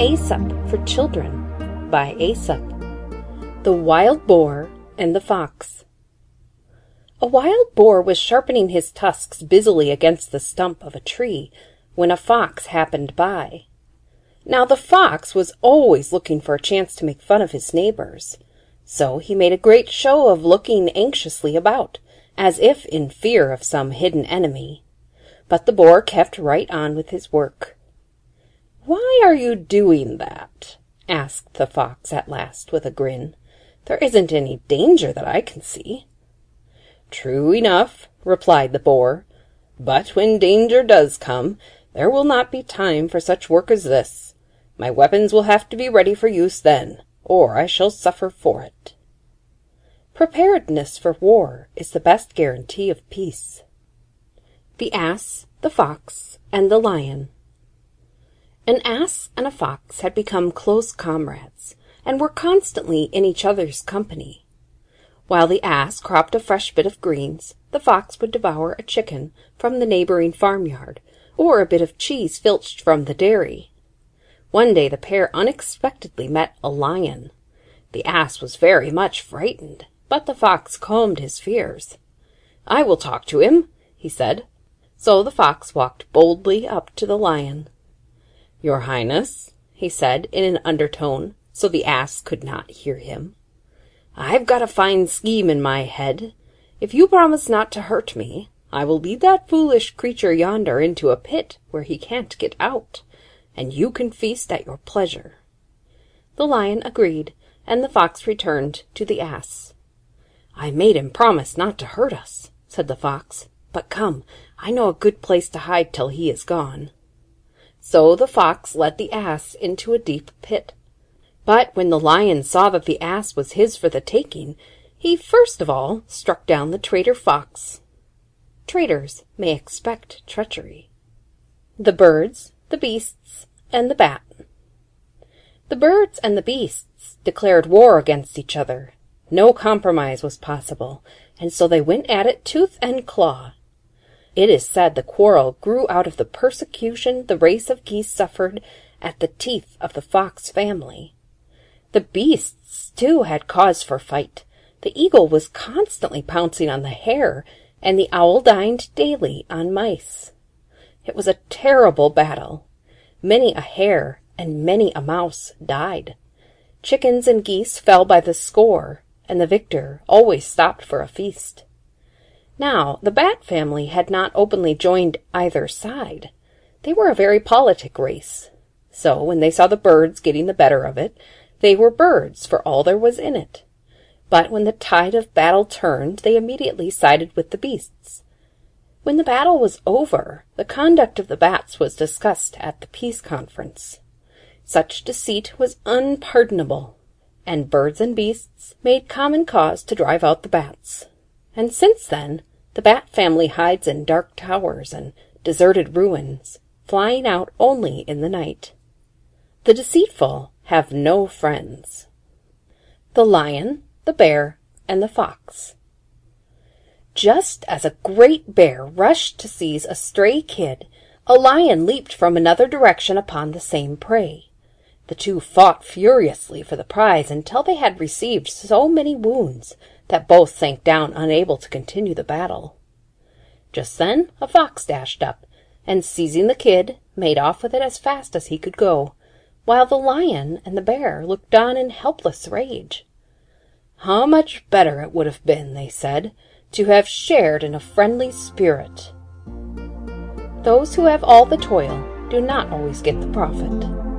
Aesop for children by Aesop. The Wild Boar and the Fox. A wild boar was sharpening his tusks busily against the stump of a tree when a fox happened by. Now the fox was always looking for a chance to make fun of his neighbors, so he made a great show of looking anxiously about, as if in fear of some hidden enemy. But the boar kept right on with his work. "Why are you doing that?" asked the fox at last with a grin. "There isn't any danger that I can see." "True enough," replied the boar, "but when danger does come, there will not be time for such work as this. My weapons will have to be ready for use then, or I shall suffer for it." Preparedness for war is the best guarantee of peace. The Ass, the Fox, and the Lion. An ass and a fox had become close comrades, and were constantly in each other's company. While the ass cropped a fresh bit of greens, the fox would devour a chicken from the neighboring farmyard, or a bit of cheese filched from the dairy. One day the pair unexpectedly met a lion. The ass was very much frightened, but the fox calmed his fears. I will talk to him, he said. So the fox walked boldly up to the lion. "Your Highness," he said in an undertone, so the ass could not hear him, "I've got a fine scheme in my head. If you promise not to hurt me, I will lead that foolish creature yonder into a pit where he can't get out, and you can feast at your pleasure." The lion agreed, and the fox returned to the ass. "I made him promise not to hurt us," said the fox. "But come, I know a good place to hide till he is gone." So the fox led the ass into a deep pit. But when the lion saw that the ass was his for the taking, he first of all struck down the traitor fox. Traitors may expect treachery. The birds, the beasts, and the bat. The birds and the beasts declared war against each other. No compromise was possible, and so they went at it tooth and claw. It is said the quarrel grew out of the persecution the race of geese suffered at the teeth of the fox family. The beasts, too, had cause for fight. The eagle was constantly pouncing on the hare, and the owl dined daily on mice. It was a terrible battle. Many a hare and many a mouse died. Chickens and geese fell by the score, and the victor always stopped for a feast. Now, the bat family had not openly joined either side. They were a very politic race. So, when they saw the birds getting the better of it, they were birds for all there was in it. But when the tide of battle turned, they immediately sided with the beasts. When the battle was over, the conduct of the bats was discussed at the peace conference. Such deceit was unpardonable, and birds and beasts made common cause to drive out the bats. And since then, the bat family hides in dark towers and deserted ruins, flying out only in the night. The deceitful have no friends. The lion, the bear, and the fox. Just as a great bear rushed to seize a stray kid, a lion leaped from another direction upon the same prey. The two fought furiously for the prize until they had received so many wounds that both sank down unable to continue the battle. Just then a fox dashed up, and seizing the kid, made off with it as fast as he could go, while the lion and the bear looked on in helpless rage. How much better it would have been, they said, to have shared in a friendly spirit. Those who have all the toil do not always get the profit.